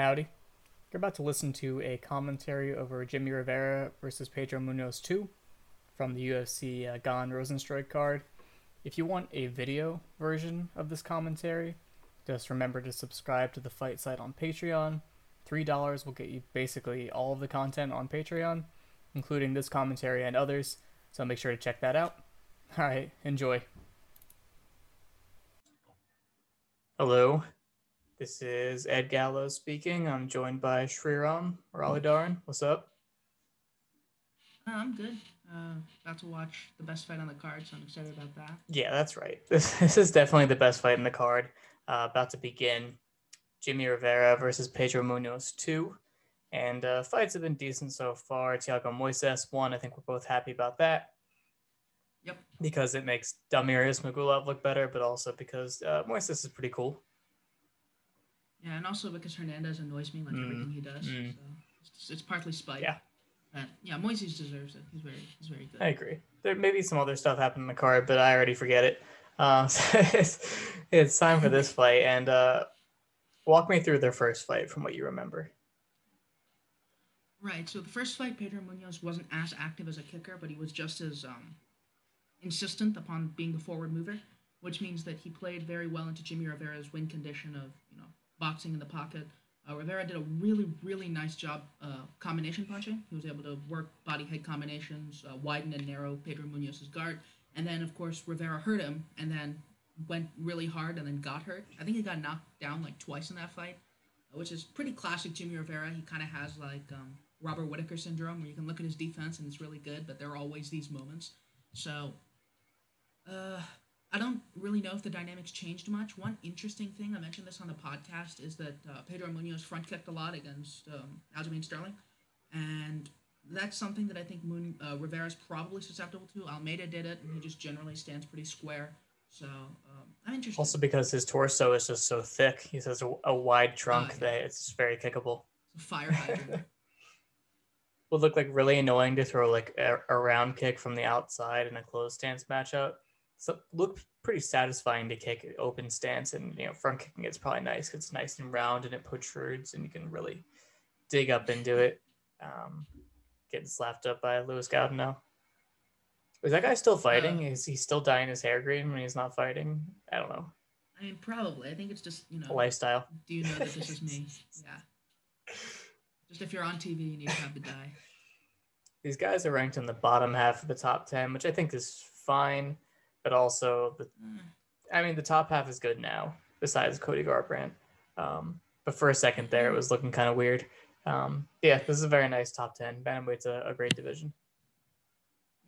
Howdy. You're about to listen to a commentary over Jimmie Rivera versus Pedro Munhoz 2 from the UFC uh, Gane Rozenstruik card. If you want a video version of this commentary, just remember to subscribe to the fight site on Patreon. $3 will get you basically all of the content on Patreon, including this commentary and others, so make sure to check that out. Alright, enjoy. Hello, this is Ed Gallo speaking. I'm joined by Sriram Muralidaran. What's up? Uh, I'm good. Uh, about to watch the best fight on the card, so I'm excited about that. Yeah, that's right. This, this is definitely the best fight in the card. Uh, about to begin. Jimmie Rivera versus Pedro Munhoz 2. And uh, fights have been decent so far. Tiago Moises won. I think we're both happy about that. Yep. Because it makes Damir Ismagulov look better, but also because uh, Moises is pretty cool. Yeah, and also because Hernandez annoys me like Mm, everything he does. mm. So it's, it's partly spite. Yeah. Uh, yeah, Moises deserves it. He's very, he's very good. I agree. There may be some other stuff happened in the card, but I already forget it. Uh, so it's, it's time for this fight. And uh, walk me through their first fight from what you remember. Right. So the first fight, Pedro Munhoz wasn't as active as a kicker, but he was just as um, insistent upon being the forward mover, which means that he played very well into Jimmie Rivera's win condition of you know boxing in the pocket. Uh, Rivera did a really, really nice job uh, combination punching. He was able to work body head combinations, uh, widen and narrow Pedro Munhoz's guard, and then of course Rivera hurt him, and then went really hard and then got hurt. I think he got knocked down like twice in that fight, uh, which is pretty classic Jimmie Rivera. He kind of has like um, Robert Whitaker syndrome, where you can look at his defense and it's really good, but there are always these moments. So, uh, I don't really know if the dynamics changed much. One interesting thing, I mentioned this on the podcast, is that uh, Pedro Munhoz front kicked a lot against um, Aljamain Sterling, and that's something that I think Moon, uh, Rivera's probably susceptible to. Almeida did it, and he just generally stands pretty square. So um, I'm interested. Also, because his torso is just so thick, he has a, a wide trunk Oh, yeah. that it's very kickable. It's a fire hydrant. Would look like really annoying to throw like a, a round kick from the outside in a closed stance matchup. So looked pretty satisfying to kick open stance, and you know front kicking it's probably nice. 'cause It's nice and round and it protrudes, and you can really dig up into it. Um, getting slapped up by Louis Gaudinot. Is that guy still fighting? Uh, Is he still dyeing his hair green when he's not fighting? I don't know. I mean, probably. I think it's just you know. Lifestyle. Do you know that this is me? Yeah. Just if you're on TV, you need to have the die. these guys are ranked in the bottom half of the top 10 which i think is fine but also the Uh, i mean the top half is good now besides cody garbrandt um, but for a second there it was looking kind of weird um, yeah this is a very nice top 10 bantamweight's a, a great division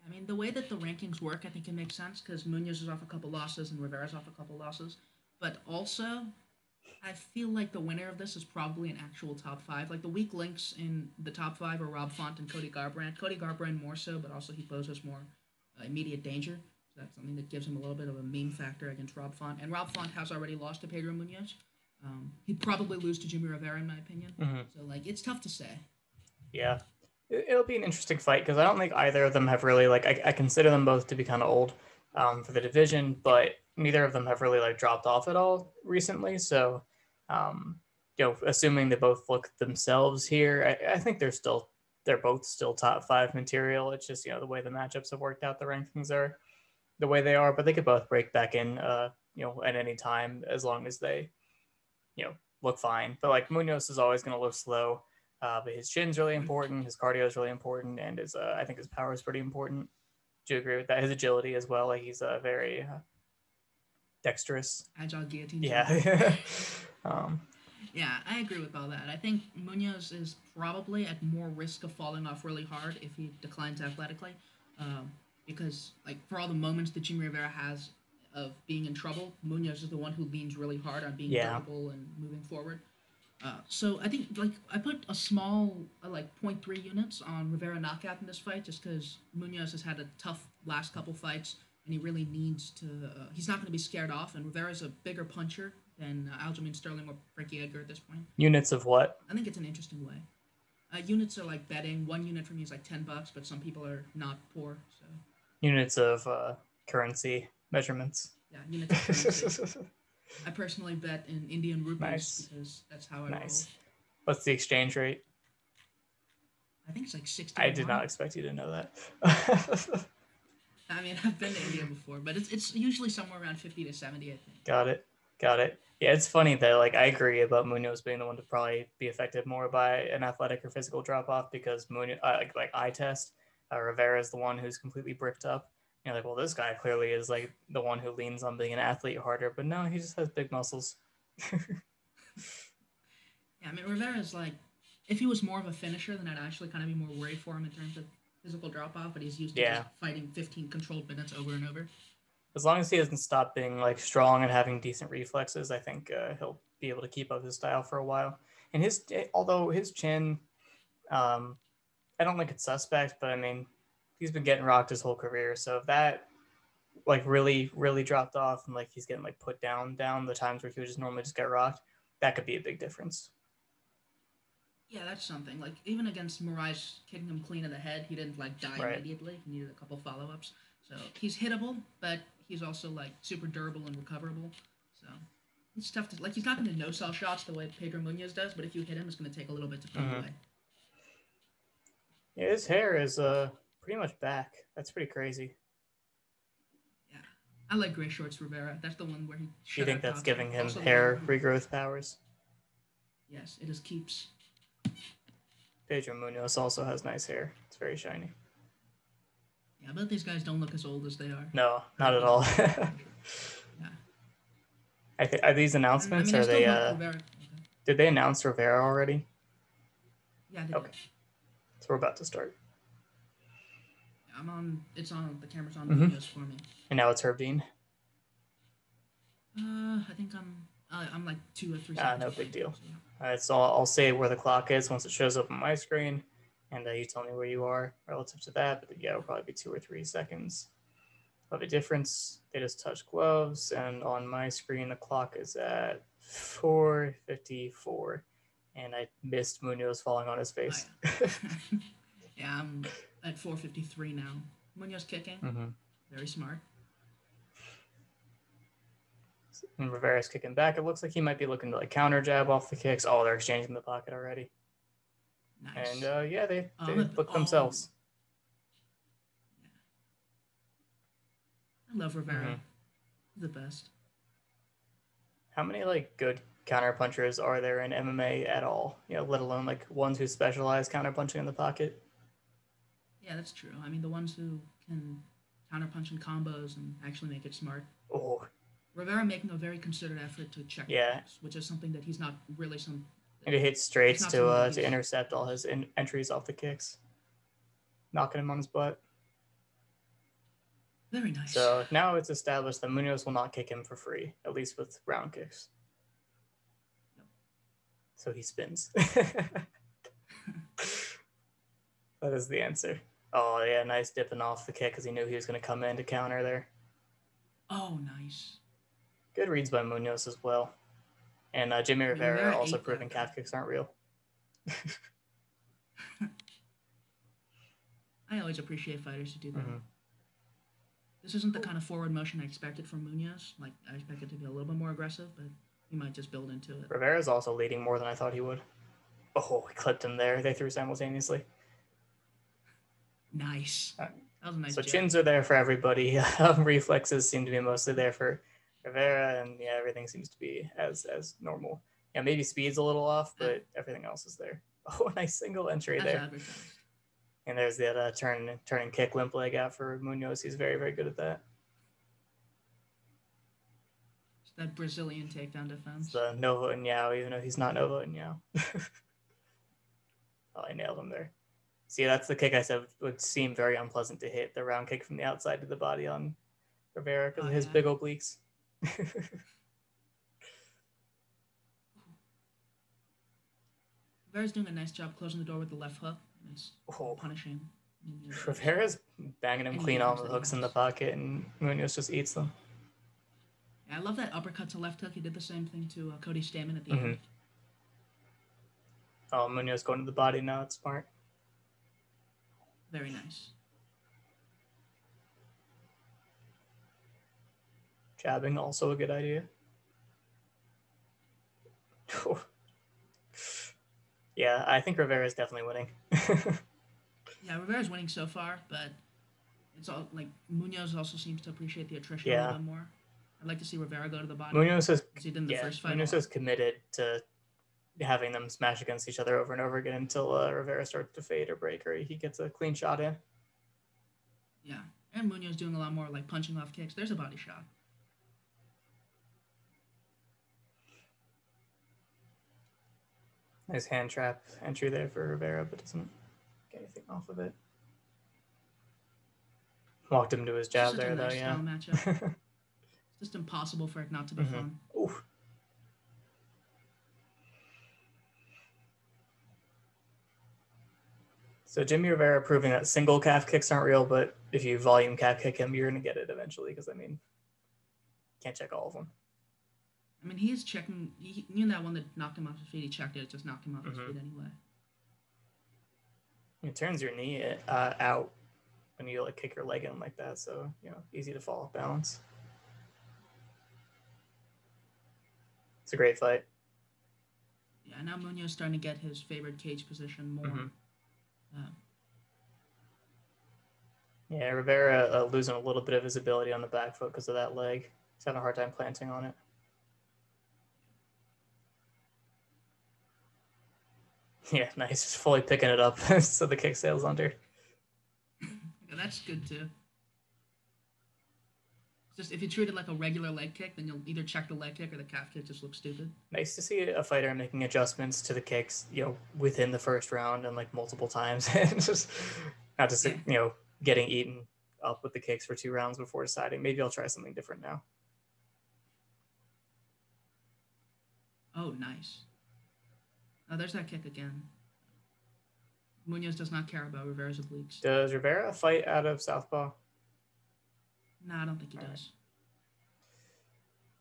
I mean, the way that the rankings work, I think it makes sense because Munhoz is off a couple losses and Rivera's off a couple losses. But also, I feel like the winner of this is probably an actual top five. Like the weak links in the top five are Rob Font and Cody Garbrandt. Cody Garbrandt more so, but also he poses more uh, immediate danger. So that's something that gives him a little bit of a meme factor against Rob Font. And Rob Font has already lost to Pedro Munhoz. Um, he'd probably lose to Jimmie Rivera, in my opinion. Mhm. So like, it's tough to say. yeah it, it'll be an interesting fight because i don't think either of them have really like i, I consider them both to be kind of old um, for the division but neither of them have really like dropped off at all recently so um, you know assuming they both look themselves here I, I think they're still they're both still top five material it's just you know the way the matchups have worked out the rankings are the way they are but they could both break back in uh you know at any time as long as they you know look fine but like munhoz is always going to look slow uh, but his chin's really important. His cardio is really important, and his uh, I think his power is pretty important. Do you agree with that? His agility as well. Like he's uh, very uh, dexterous. Agile guillotine. Yeah. um, Yeah, I agree with all that. I think Munhoz is probably at more risk of falling off really hard if he declines athletically, um, because like for all the moments that Jimmie Rivera has of being in trouble, Munhoz is the one who leans really hard on being Yeah. durable and moving forward. Uh, so I think like I put a small uh, like 0.3 units on Rivera knockout in this fight just because Munhoz has had a tough last couple fights and he really needs to. Uh, he's not going to be scared off, and Rivera's a bigger puncher than uh, Aljamain Sterling or Frankie Edgar at this point. units of what? I think it's an interesting way. Uh, units are like betting. One unit for me is like ten bucks, but some people are not poor, so Units of uh, currency measurements. yeah, units. Of currency. I personally bet in Indian rupees Nice. because that's how I Nice. What's the exchange rate? I think it's like 60. I did not expect you to know that. I mean, I've been to India before, but it's, it's usually somewhere around 50 to 70, I think. Got it. Got it. Yeah, it's funny that like I agree about Munhoz being the one to probably be affected more by an athletic or physical drop off because Munhoz, uh, like like eye test, uh, Rivera is the one who's completely bricked up. You're like, well, this guy clearly is like the one who leans on being an athlete harder, but no, he just has big muscles. Yeah, I mean, Rivera is like, if he was more of a finisher, then I'd actually kind of be more worried for him in terms of physical drop off, but he's used to Yeah. just fighting 15 controlled minutes over and over. as long as he doesn't stop being like strong and having decent reflexes, I think uh, he'll be able to keep up his style for a while. And his, although his chin, um, I don't think it's suspect, but I mean, he's been getting rocked his whole career. So if that like really, really dropped off and like he's getting like put down, down the times where he would just normally just get rocked, that could be a big difference. Yeah, that's something. Like, even against Moraes kicking him clean in the head, he didn't, like, die Right. immediately. He needed a couple follow ups. So he's hittable, but he's also, like, super durable and recoverable. So it's tough to, like, he's not going to no sell shots the way Pedro Munhoz does, but if you hit him, it's going to take a little bit to put him Mhm. away. Yeah, his hair is uh pretty much back. That's pretty crazy. Yeah. I like Gray Shorts Rivera. That's the one where he. Do you think that's giving him Also hair regrowth powers? Yes, it is keeps. Pedro Munhoz also has nice hair. It's very shiny. Yeah, I bet these guys don't look as old as they are. No, not at all. Yeah. I think are these announcements? I are mean, I they? Uh, Rivera. Did they announce Rivera already? Yeah, they okay. did. So we're about to start, I'm on. It's on. The camera's on Mhm. Munhoz for me. and now it's Herb Dean. Uh, I think I'm. Uh, I'm like two or three. Ah, seconds no big deal. so yeah. All right, so I'll, I'll say where the clock is once it shows up on my screen, and uh, you tell me where you are relative to that. But yeah, it'll probably be two or three seconds of a difference. They just touch gloves, and on my screen the clock is at 4:54, and I missed Munhoz falling on his face. yeah, I'm at 4:53 now. Munhoz kicking, hmm very smart. And Rivera's kicking back. It looks like he might be looking to like counter jab off the kicks. Oh, they're exchanging the pocket already. Nice. And uh, yeah, they, Oh, they look- book oh. themselves. I love Rivera. Mhm. The best. How many like good counter punchers are there in MMA at all? You know, let alone like ones who specialize counter punching in the pocket. Yeah, that's true. I mean, the ones who can counterpunch in combos and actually make it smart. Oh, Rivera making a very considered effort to check Yeah. kicks, which is something that he's not really some. and he hits straights to uh, to intercept all his in- entries off the kicks, knocking him on his butt. Very nice. So now it's established that Munhoz will not kick him for free, at least with round kicks. So he spins. that is the answer. Oh yeah, nice dipping off the kick because he knew he was going to come in to counter there. oh, nice. Good reads by Munhoz as well. And uh, Jimmie Rivera Rivera also proving calf kicks aren't real. I always appreciate fighters who do that. Mhm. This isn't the kind of forward motion I expected from Munhoz. Like I expected to be a little bit more aggressive, but he might just build into it. Rivera's also leading more than I thought he would. Oh, he clipped him there. They threw simultaneously. Nice. Uh, That was a nice. so chins are there for everybody. Um, reflexes seem to be mostly there for Rivera, and yeah, everything seems to be as as normal. Yeah, maybe speed's a little off, but everything else is there. Oh, nice single entry there. advertised. And there's that uh, turn turn and kick limp leg out for Munhoz. He's very very good at that. It's that Brazilian takedown defense. The Nova União, even though he's not Nova União. oh, I nailed him there. See, that's the kick I said would seem very unpleasant to hit. The round kick from the outside to the body on Rivera because Oh, of his yeah. big obliques. Rivera's doing a nice job closing the door with the left hook. It's oh, punishing. Rivera's banging him Any clean off the hooks in the pocket, and Munhoz just eats them. Yeah, I love that uppercut to left hook. He did the same thing to uh, Cody Stamann at the Mhm. end. Oh, Munhoz going to the body now. It's smart. Very nice. Jabbing also a good idea. Yeah, I think Rivera is definitely winning. Yeah, Rivera's winning so far, but it's all like Munhoz also seems to appreciate the attrition a little more. I'd like to see Rivera go to the body. Munhoz is he did in the yeah, first fight. Munhoz lot. is committed to having them smash against each other over and over again until uh, Rivera starts to fade or break or he gets a clean shot in. Yeah, and Munhoz doing a lot more like punching off kicks. There's a body shot. Nice hand trap entry there for Rivera, but doesn't get anything off of it. Walked him to his jab Such a there, though, nice yeah. style matchup. It's just impossible for it not to be Mhm. fun. Oof. So Jimmie Rivera proving that single calf kicks aren't real, but if you volume calf kick him, you're gonna get it eventually. Because I mean, can't check all of them. I mean, he is checking. He knew that one that knocked him off his feet. He checked it. It just knocked him off his Mhm. feet anyway. It turns your knee uh, out when you like kick your leg in like that, so you know easy to fall off balance. It's a great fight. Yeah, now Munhoz starting to get his favorite cage position more. Mhm. Uh, Yeah, Rivera uh, losing a little bit of his ability on the back foot because of that leg. He's having a hard time planting on it. Yeah, nice. Just fully picking it up so the kick sails under. yeah, that's good too. Just if you treat it like a regular leg kick, then you'll either check the leg kick or the calf kick just looks stupid. Nice to see a fighter making adjustments to the kicks, you know, within the first round and like multiple times, and just not just Yeah. you know getting eaten up with the kicks for two rounds before deciding maybe I'll try something different now. Oh, nice. Oh, there's that kick again. Munhoz does not care about Rivera's obliques. Does Rivera fight out of southpaw? No, I don't think he Alright. does.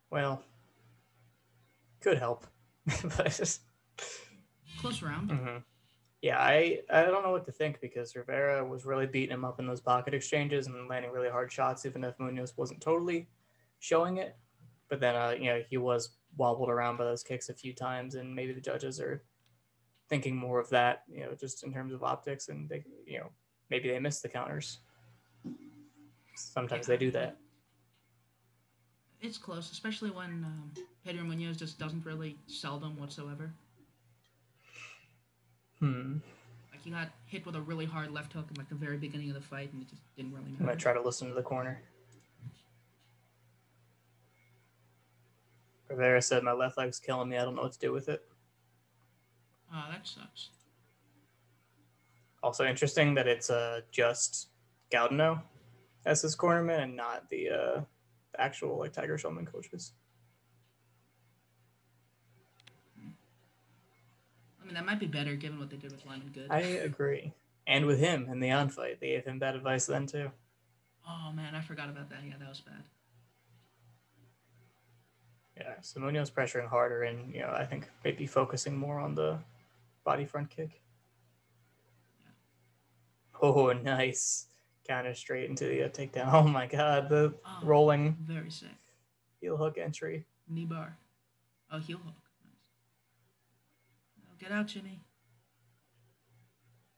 Well, could help, but. just... Close round. hmm Yeah, I I don't know what to think because Rivera was really beating him up in those pocket exchanges and landing really hard shots, even if Munhoz wasn't totally showing it. But then, uh, you know, he was wobbled around by those kicks a few times, and maybe the judges are thinking more of that, you know, just in terms of optics, and they, you know, maybe they missed the counters. Sometimes they do that. It's close, especially when um, Pedro Munhoz just doesn't really sell them whatsoever. Hmm. Like he got hit with a really hard left hook in like the very beginning of the fight, and it just didn't really matter. I'm gonna try to listen to the corner. Rivera said, "My left leg's killing me. I don't know what to do with it." Oh, that sucks. Also interesting that it's uh, just Gaudinot as his cornerman and not the uh, the actual like Tiger Schulmann coaches. I mean, that might be better given what they did with Lyman Good. I agree. And with him in the on fight, they gave him bad advice then too. Oh man, I forgot about that. Yeah, that was bad. Yeah, so Munhoz pressuring harder and you know I think maybe focusing more on the body front kick. Oh, nice counter straight into the uh, takedown. Oh my god, the Oh. rolling Very sick. heel hook entry. Knee bar. Oh, heel hook. Nice. Oh, get out, Jimmie.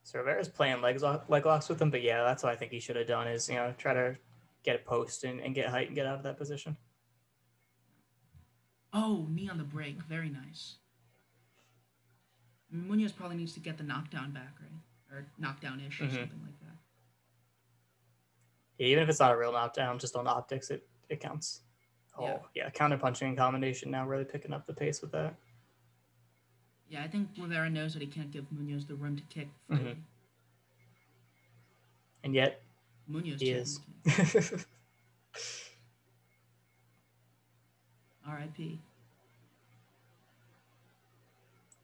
So Rivera's playing legs leg locks with him, but yeah, that's what I think he should have done is you know try to get a post and, and get height and get out of that position. Oh, knee on the break. Very nice. Munhoz probably needs to get the knockdown back, right? Or knockdown ish or Mhm. something like that. Yeah, even if it's not a real knockdown, just on optics, it, it counts. Oh Yeah. yeah, counter punching and combination now really picking up the pace with that. Yeah, I think Rivera knows that he can't give Munhoz the room to kick Mhm. And yet Munhoz he is. R.I.P.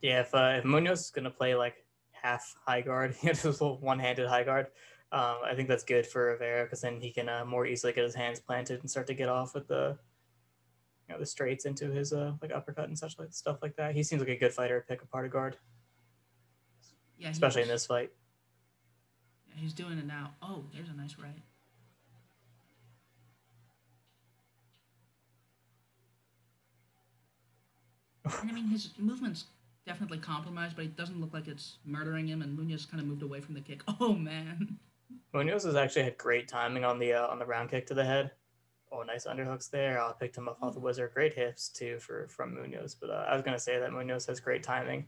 Yeah, if uh, if Munhoz is gonna play like half high guard, just a little one-handed high guard, um, I think that's good for Rivera because then he can uh, more easily get his hands planted and start to get off with the, you know, the straights into his uh like uppercut and such like stuff like that. He seems like a good fighter to pick apart a guard, Yeah, especially in this fight. Yeah, he's doing it now. Oh, there's a nice right. I mean, his movement's definitely compromised, but it doesn't look like it's murdering him. And Munhoz kind of moved away from the kick. Oh man. Munhoz has actually had great timing on the uh, on the round kick to the head. Oh, nice underhooks there. I picked him up off the wizard. Great hips too for from Munhoz. But uh, I was gonna say that Munhoz has great timing,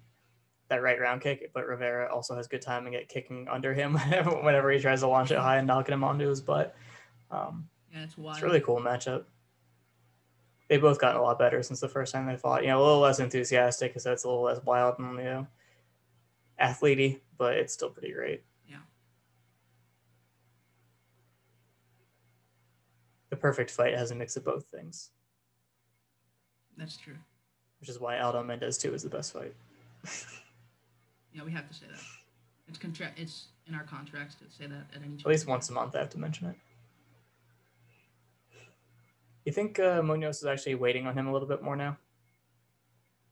that right round kick. But Rivera also has good timing at kicking under him whenever he tries to launch it high and knocking him onto his butt. Um, yeah, it's wild. It's really cool matchup. They both gotten a lot better since the first time they fought. You know, a little less enthusiastic because that's a little less wild and you know, athletey, but it's still pretty great. the perfect fight has a mix of both things. That's true. Which is why Aldo Mendes 2 is the best fight. yeah, we have to say that. It's contra- It's in our contracts to say that at any. Time. At least once a month, I have to mention it. You think uh, Munhoz is actually waiting on him a little bit more now?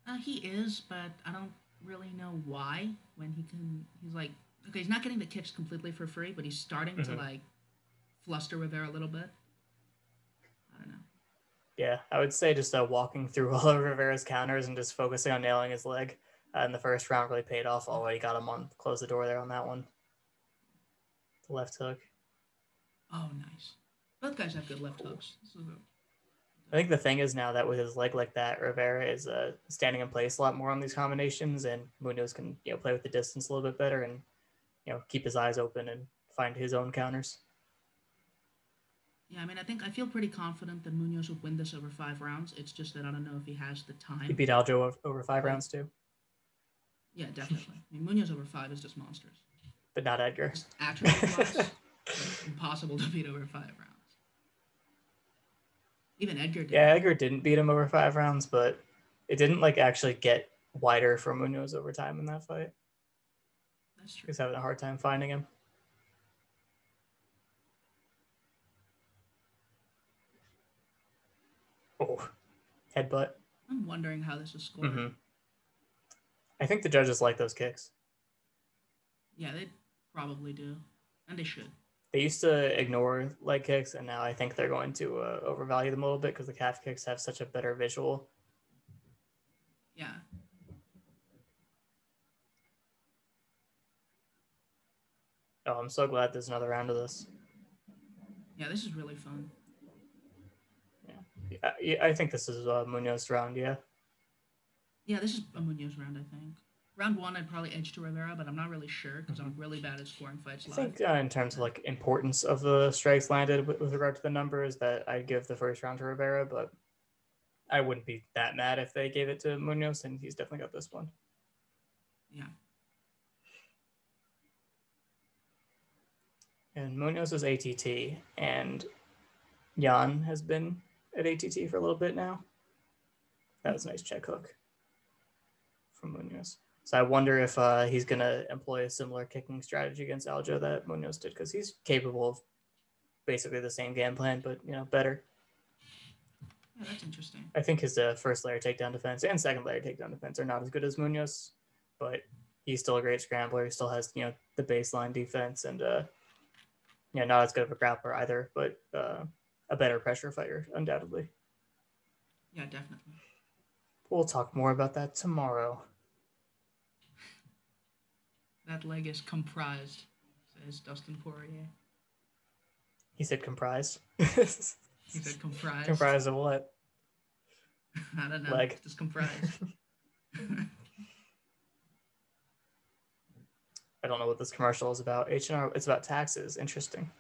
Uh, he is, but I don't really know why. When he can, he's like, okay, he's not getting the kicks completely for free, but he's starting mm-hmm. to like fluster Rivera a little bit. Yeah, I would say just uh, walking through all of Rivera's counters and just focusing on nailing his leg uh, in the first round really paid off. Already got him on close the door there on that one. The left hook. Oh, nice. Both guys have good left hooks. I think the thing is now that with his leg like that, Rivera is uh, standing in place a lot more on these combinations, and Munhoz can you know play with the distance a little bit better and you know keep his eyes open and find his own counters. Yeah, I mean, I think I feel pretty confident that Munhoz would win this over five rounds. It's just that I don't know if he has the time. He beat Aljo over five rounds too. Yeah, definitely. I mean, Munhoz over five is just monsters. But not Edgar. Actually, impossible to beat over five rounds. Even Edgar. Did. Yeah, Edgar didn't beat him over five rounds, but it didn't like actually get wider for Munhoz over time in that fight. That's true. He's having a hard time finding him. Oh, headbutt. I'm wondering how this is scored. Mm-hmm. I think the judges like those kicks. Yeah, they probably do, and they should. They used to ignore leg kicks, and now I think they're going to uh, overvalue them a little bit because the calf kicks have such a better visual. Yeah. Oh, I'm so glad there's another round of this. Yeah, this is really fun. I, I think this is a Munhoz round, yeah. Yeah, this is a Munhoz round, I think. Round one, I'd probably edge to Rivera, but I'm not really sure because I'm really bad at scoring fights live. I think uh, in terms of like importance of the strikes landed with, with regard to the numbers, that I'd give the first round to Rivera, but I wouldn't be that mad if they gave it to Munhoz, and he's definitely got this one. Yeah. And Munhoz is ATT, and Yan has been at ATT for a little bit now. That was a nice check hook from Munhoz. So I wonder if uh, he's going to employ a similar kicking strategy against Aljo that Munhoz did because he's capable of basically the same game plan, but you know better. Yeah, that's interesting. I think his uh, first layer takedown defense and second layer takedown defense are not as good as Munhoz, but he's still a great scrambler. He still has you know the baseline defense and uh, yeah, not as good of a grappler either, but uh, a better pressure fighter, undoubtedly. Yeah, definitely. We'll talk more about that tomorrow. That leg is comprised, says Dustin Poirier. He said comprised. he said comprised. Comprised of what? I don't know. Leg. Just comprised. I don't know what this commercial is about. H and R. It's about taxes. Interesting.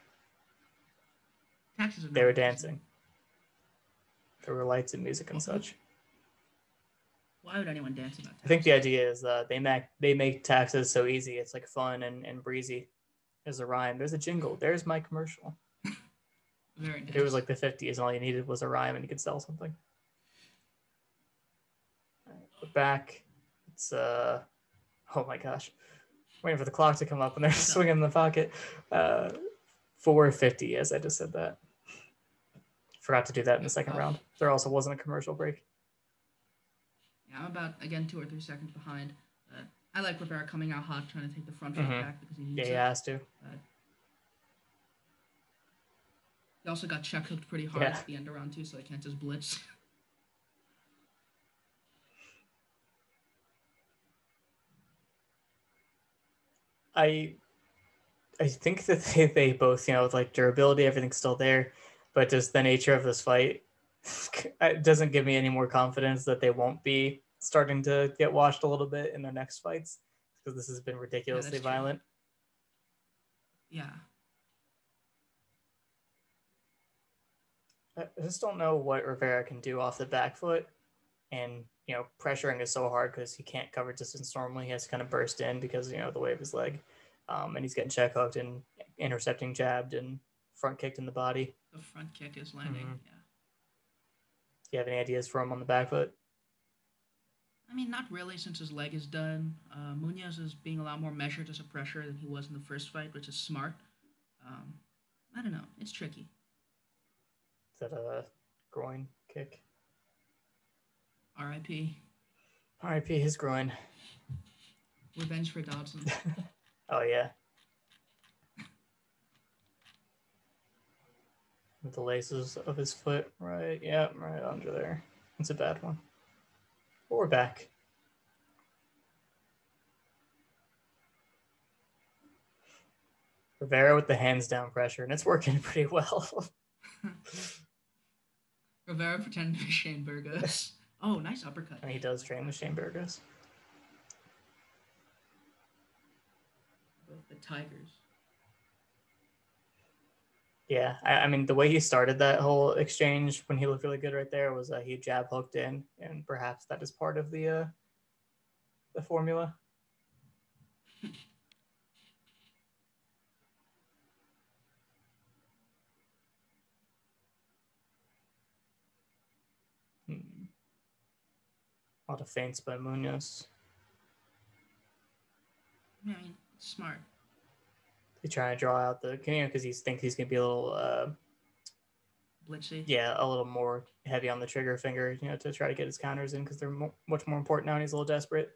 Taxes they were dancing. There were lights and music and such. Why would anyone dance about taxes? I think the idea is uh, they make they make taxes so easy. It's like fun and, and breezy. There's a rhyme. There's a jingle. There's my commercial. Very nice. It was like the 50s, and all you needed was a rhyme, and you could sell something. Right, back. It's uh, oh my gosh, waiting for the clock to come up, and they're swinging in the pocket. Uh, 450, as I just said that. Forgot to do that in the second round. There also wasn't a commercial break. Yeah, I'm about again two or three seconds behind. Uh, I like Rivera coming out hot, trying to take the front foot mm-hmm. back because he needs yeah, it. he has to. Uh, he also got check hooked pretty hard yeah. at the end of round two, so I can't just blitz. I I think that they, they both, you know, with like durability, everything's still there, but just the nature of this fight it doesn't give me any more confidence that they won't be starting to get washed a little bit in their next fights because this has been ridiculously true. violent. Yeah. I I just don't know what Rivera can do off the back foot. And, you know, pressuring is so hard because he can't cover distance normally. He has to kind of burst in because, you know, the way of his leg. Um, and he's getting check hooked and intercepting jabbed and front kicked in the body. The front kick is landing. Mhm. Yeah. Do you have any ideas for him on the back foot? I mean, not really, since his leg is done. Uh, Munhoz is being a lot more measured as a pressure than he was in the first fight, which is smart. Um, I don't know. It's tricky. Is that a groin kick? R.I.P. RIP his groin. Revenge for Dodson. Oh yeah. With the laces of his foot, right? Yeah, right under there. It's a bad one. But we're back. Rivera with the hands down pressure, and it's working pretty well. Rivera pretending to be Shane Burgos. Oh, nice uppercut. and he does train with Shane Burgos. Both the Tigers. Yeah, I, I mean the way he started that whole exchange when he looked really good right there was uh, he jab hooked in, and perhaps that is part of the uh, the formula. Hmm. A lot of feints by Munhoz. I mean, smart. He's trying to draw out the you know because he thinks he's gonna be a little uh, Blitzy. yeah, a little more heavy on the trigger finger, you know, to try to get his counters in because they're mo- much more important now, and he's a little desperate.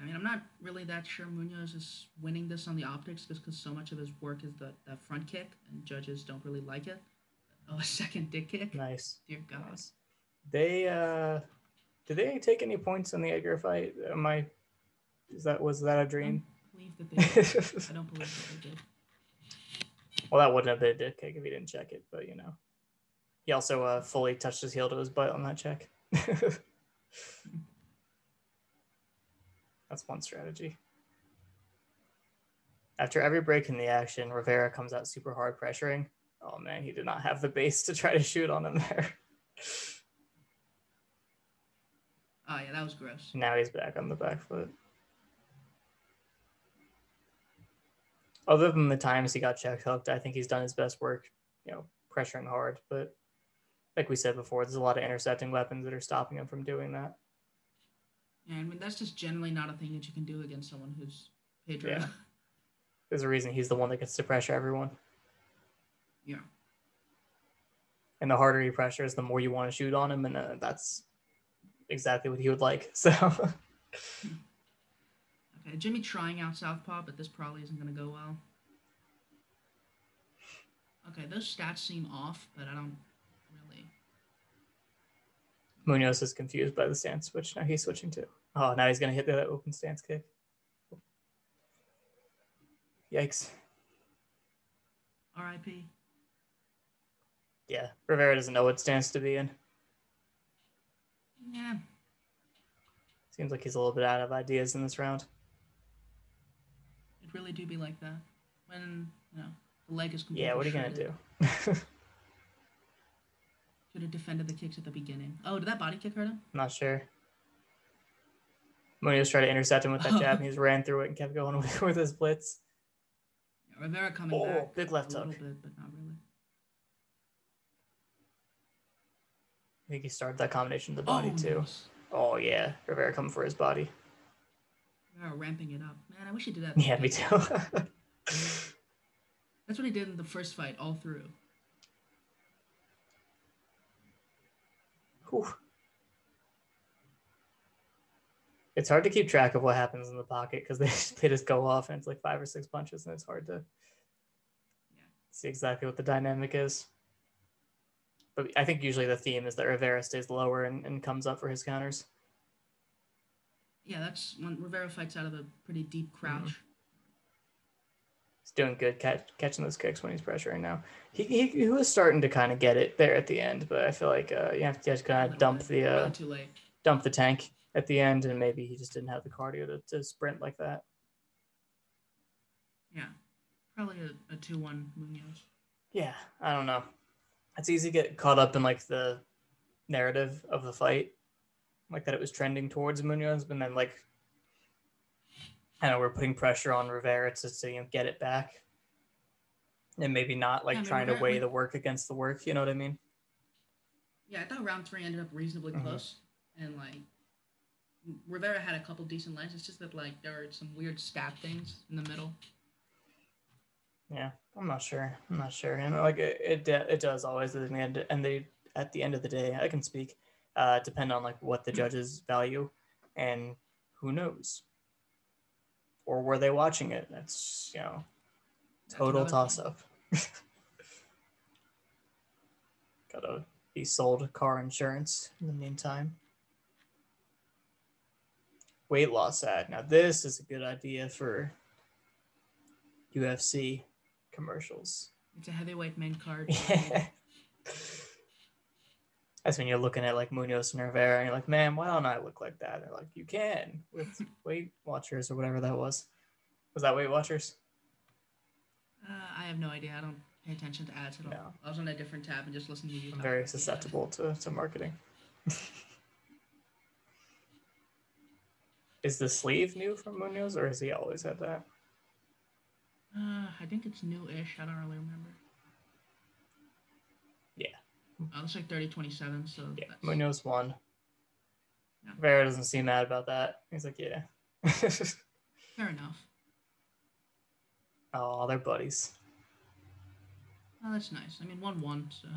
I mean, I'm not really that sure Munhoz is winning this on the optics just because so much of his work is the, that front kick, and judges don't really like it. Oh, a second dick kick? Nice, Dear God. nice. They uh, did they take any points in the Edgar fight? Am I? Is that was that a dream? Believe that they did. I don't believe that they did. well, that wouldn't have been a dick kick if he didn't check it, but you know, he also uh, fully touched his heel to his butt on that check. That's one strategy. After every break in the action, Rivera comes out super hard pressuring. Oh man, he did not have the base to try to shoot on him there. Oh, yeah, that was gross. now he's back on the back foot. Other than the times he got check hooked, I think he's done his best work, you know, pressuring hard. But like we said before, there's a lot of intercepting weapons that are stopping him from doing that. Yeah, I mean, that's just generally not a thing that you can do against someone who's Pedro. Yeah. There's a reason he's the one that gets to pressure everyone. yeah. And the harder he pressures, the more you want to shoot on him, and uh, that's exactly what he would like. So Okay, Jimmie trying out Southpaw, but this probably isn't going to go well. Okay, those stats seem off, but I don't really. Munhoz is confused by the stance switch. Now he's switching to. Oh, now he's gonna hit that open stance kick. Yikes! R.I.P. Yeah, Rivera doesn't know what stance to be in. Yeah, Seems like he's a little bit out of ideas in this round. Really do be like that when you know the leg is completely. Yeah, what are you gonna shredded. do? Should have defended the kicks at the beginning. Oh, did that body kick hurt him? Not sure. Munhoz tried to intercept him with that jab, and he just ran through it and kept going with, with his blitz. Yeah, Rivera coming Oh, back. big left hook. bit, but not really. I think he started that combination of the body oh, too. nice. Oh yeah, Rivera coming for his body. Rivera ramping it up. Man, I wish he did that. Yeah, me too. That's what he did in the first fight, all through. Whew. It's hard to keep track of what happens in the pocket because they, they just go off and it's like five or six punches and it's hard to Yeah. see exactly what the dynamic is. But I think usually the theme is that Rivera stays lower and, and comes up for his counters. Yeah, that's when Rivera fights out of a pretty deep crouch. he's doing good catch, catching those kicks when he's pressuring now. He, he, he was starting to kind of get it there at the end, but I feel like uh, you have to just kind of dump the uh, too late. dump the tank at the end, and maybe he just didn't have the cardio to, to sprint like that. Yeah, probably a, a two-one Munhoz. Yeah, I don't know. It's easy to get caught up in like the narrative of the fight, like that it was trending towards Munhoz, and then like I know we're putting pressure on Rivera to, to you know, get it back, and maybe not like Yeah, trying to weigh like- the work against the work. You know what I mean? Yeah, I thought round three ended up reasonably Mhm. close, and like Rivera had a couple decent lines. It's just that like there were some weird stab things in the middle. Yeah, I'm not sure. I'm not sure. And like it, it, it does always at the end, and they at the end of the day, I can speak. Uh, depend on like what the judges value, and who knows, or were they watching it? That's you know, total toss up. Gotta be sold car insurance in the meantime. Weight loss ad. Now this is a good idea for UFC commercials. It's a heavyweight main card. Yeah. That's when you're looking at like Munhoz and Rivera and you're like, man, why don't I look like that? They're like, you can with Weight Watchers or whatever that was. Was that Weight Watchers? Uh, I have no idea. I don't pay attention to ads at all. No. I was on a different tab and just listening to you. I'm very about the ad. susceptible to, to marketing. is the sleeve new from Munhoz or has he always had that? Uh, I think it's new-ish. I don't really remember. Uh, looks like 3027, so Yeah, that's, Munhoz won. Yeah. Rivera doesn't seem mad about that. He's like, yeah. fair enough. oh, they're buddies. Oh, that's nice. I mean, 1-1, so...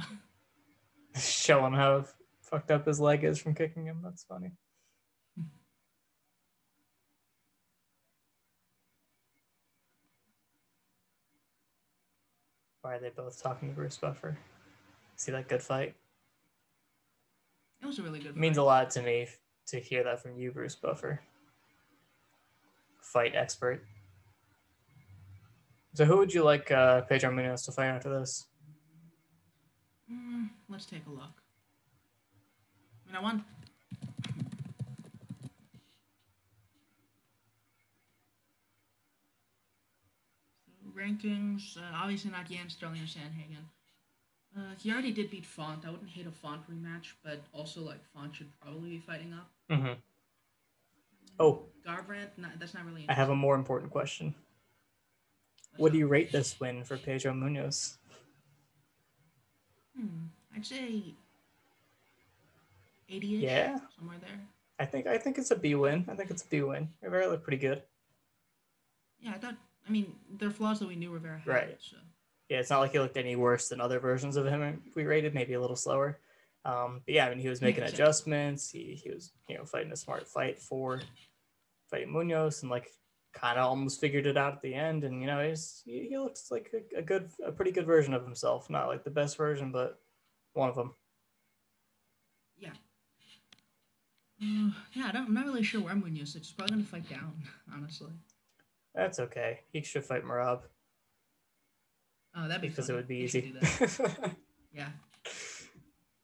Showing how fucked up his leg is from kicking him. That's funny. Why are they both talking to Bruce Buffer? See that good fight? It was a really good It means a lot to me to hear that from you, Bruce Buffer. Fight expert. So who would you like uh, Pedro Munhoz to fight after this? Mm, let's take a look. I mean, I want. Rankings, uh, obviously not Yan Sterling or Sandhagen. Uh, he already did beat Font. I wouldn't hate a Font rematch, but also like Font should probably be fighting up. Mm-hmm. Oh, Garbrandt, not, that's not really. I have a more important question. What do you rate this win for Pedro Munhoz? Hmm, I'd say. 80 Yeah. Somewhere there. I think I think it's a B win. I think it's a B win. Rivera looked pretty good. Yeah, I thought. I mean, there are flaws that we knew Rivera had. Right. So. Yeah, it's not like he looked any worse than other versions of him we rated, maybe a little slower. Um, but yeah, I mean, he was making adjustments. He he was you know fighting a smart fight for fighting Munhoz and like kind of almost figured it out at the end. And you know, he's he, he looks like a, a good, a pretty good version of himself. Not like the best version, but one of them. Yeah. Uh, yeah, I don't, I'm not really sure where Munhoz is. He's probably going to fight down, honestly. That's okay. He should fight Merab Oh, that'd be because it would be easy. Yeah.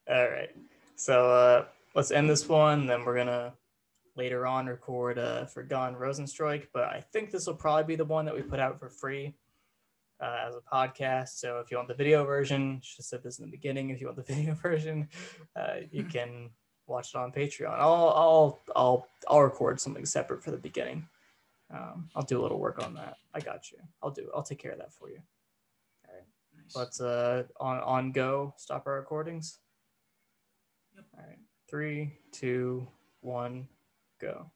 All right. So uh, let's end this one. Then we're gonna later on record uh, for Gane Rozenstruik, but I think this will probably be the one that we put out for free uh, as a podcast. So if you want the video version, should have said this in the beginning. If you want the video version, uh, you can watch it on Patreon. I'll I'll I'll I'll record something separate for the beginning. Um, I'll do a little work on that. I got you. I'll do. I'll take care of that for you. Let's uh on on go stop our recordings. Yep. All right. Three, two, one, go.